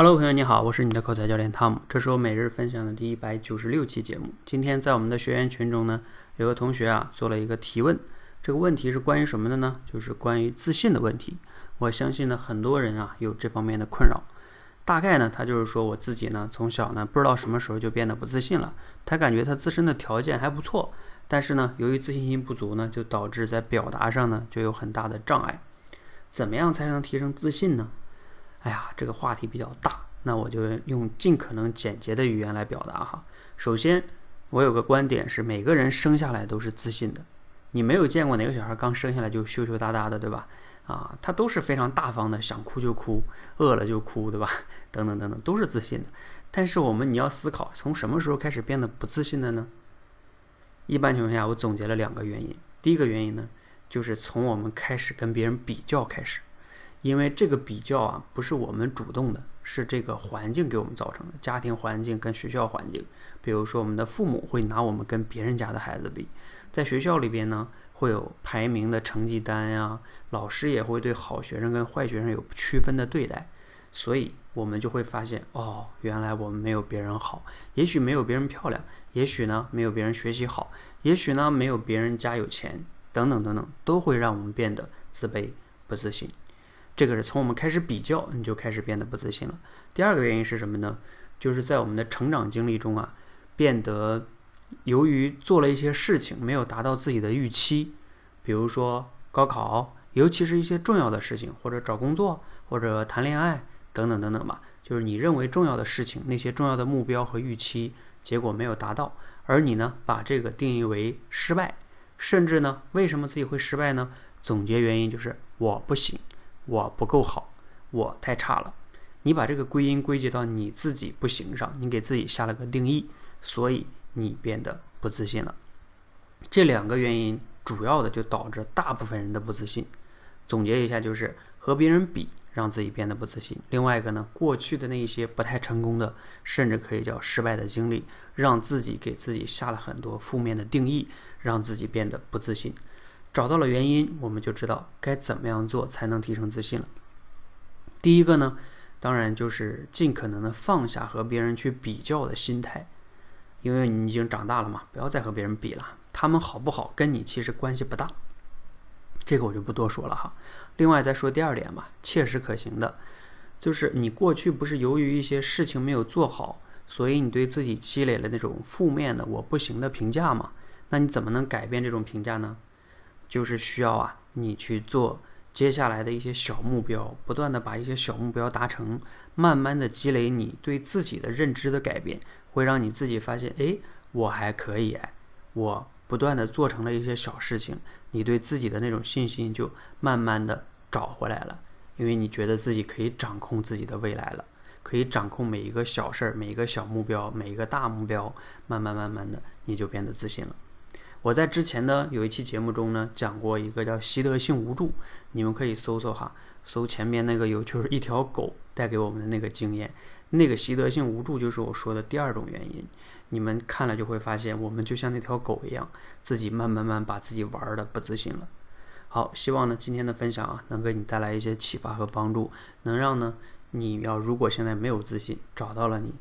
Hello，朋友你好，我是你的口才教练汤姆，这是我每日分享的第一百九十六期节目。今天在我们的学员群中呢，有个同学啊做了一个提问，这个问题是关于什么的呢？就是关于自信的问题。我相信呢，很多人啊有这方面的困扰。大概呢，他就是说我自己呢，从小呢不知道什么时候就变得不自信了。他感觉他自身的条件还不错，但是呢，由于自信心不足呢，就导致在表达上呢就有很大的障碍。怎么样才能提升自信呢？哎呀，这个话题比较大，那我就用尽可能简洁的语言来表达哈。首先，我有个观点是，每个人生下来都是自信的。你没有见过哪个小孩刚生下来就羞羞答答的，对吧？啊，他都是非常大方的，想哭就哭，饿了就哭，对吧？等等等等，都是自信的。但是我们你要思考，从什么时候开始变得不自信的呢？一般情况下，我总结了两个原因。第一个原因呢，就是从我们开始跟别人比较开始。因为这个比较啊，不是我们主动的，是这个环境给我们造成的，家庭环境跟学校环境。比如说，我们的父母会拿我们跟别人家的孩子比，在学校里边呢，会有排名的成绩单呀，老师也会对好学生跟坏学生有区分的对待，所以我们就会发现，哦，原来我们没有别人好，也许没有别人漂亮，也许呢没有别人学习好，也许呢没有别人家有钱，等等等等，都会让我们变得自卑、不自信。这个是从我们开始比较，你就开始变得不自信了。第二个原因是什么呢？就是在我们的成长经历中啊，变得由于做了一些事情没有达到自己的预期，比如说高考，尤其是一些重要的事情，或者找工作，或者谈恋爱等等等等吧。就是你认为重要的事情，那些重要的目标和预期，结果没有达到，而你呢，把这个定义为失败，甚至呢，为什么自己会失败呢？总结原因就是我不行。我不够好，我太差了。你把这个归因归结到你自己不行上，你给自己下了个定义，所以你变得不自信了。这两个原因主要的就导致大部分人的不自信。总结一下，就是和别人比，让自己变得不自信；另外一个呢，过去的那一些不太成功的，甚至可以叫失败的经历，让自己给自己下了很多负面的定义，让自己变得不自信。找到了原因，我们就知道该怎么样做才能提升自信了。第一个呢，当然就是尽可能的放下和别人去比较的心态，因为你已经长大了嘛，不要再和别人比了。他们好不好跟你其实关系不大，这个我就不多说了哈。另外再说第二点吧，切实可行的，就是你过去不是由于一些事情没有做好，所以你对自己积累了那种负面的“我不行”的评价嘛？那你怎么能改变这种评价呢？就是需要啊，你去做接下来的一些小目标，不断的把一些小目标达成，慢慢的积累你对自己的认知的改变，会让你自己发现，哎，我还可以哎，我不断的做成了一些小事情，你对自己的那种信心就慢慢的找回来了，因为你觉得自己可以掌控自己的未来了，可以掌控每一个小事儿，每一个小目标，每一个大目标，慢慢慢慢的你就变得自信了。我在之前呢有一期节目中呢讲过一个叫习得性无助，你们可以搜搜哈，搜前面那个有就是一条狗带给我们的那个经验，那个习得性无助就是我说的第二种原因。你们看了就会发现，我们就像那条狗一样，自己慢慢慢把自己玩的不自信了。好，希望呢今天的分享啊能给你带来一些启发和帮助，能让呢你要如果现在没有自信，找到了你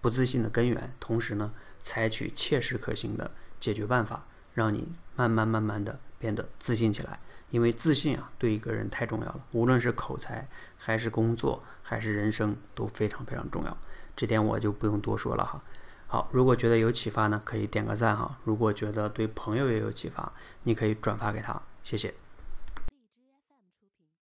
不自信的根源，同时呢采取切实可行的解决办法。让你慢慢慢慢的变得自信起来，因为自信啊，对一个人太重要了。无论是口才，还是工作，还是人生，都非常非常重要。这点我就不用多说了哈。好，如果觉得有启发呢，可以点个赞哈。如果觉得对朋友也有启发，你可以转发给他，谢谢。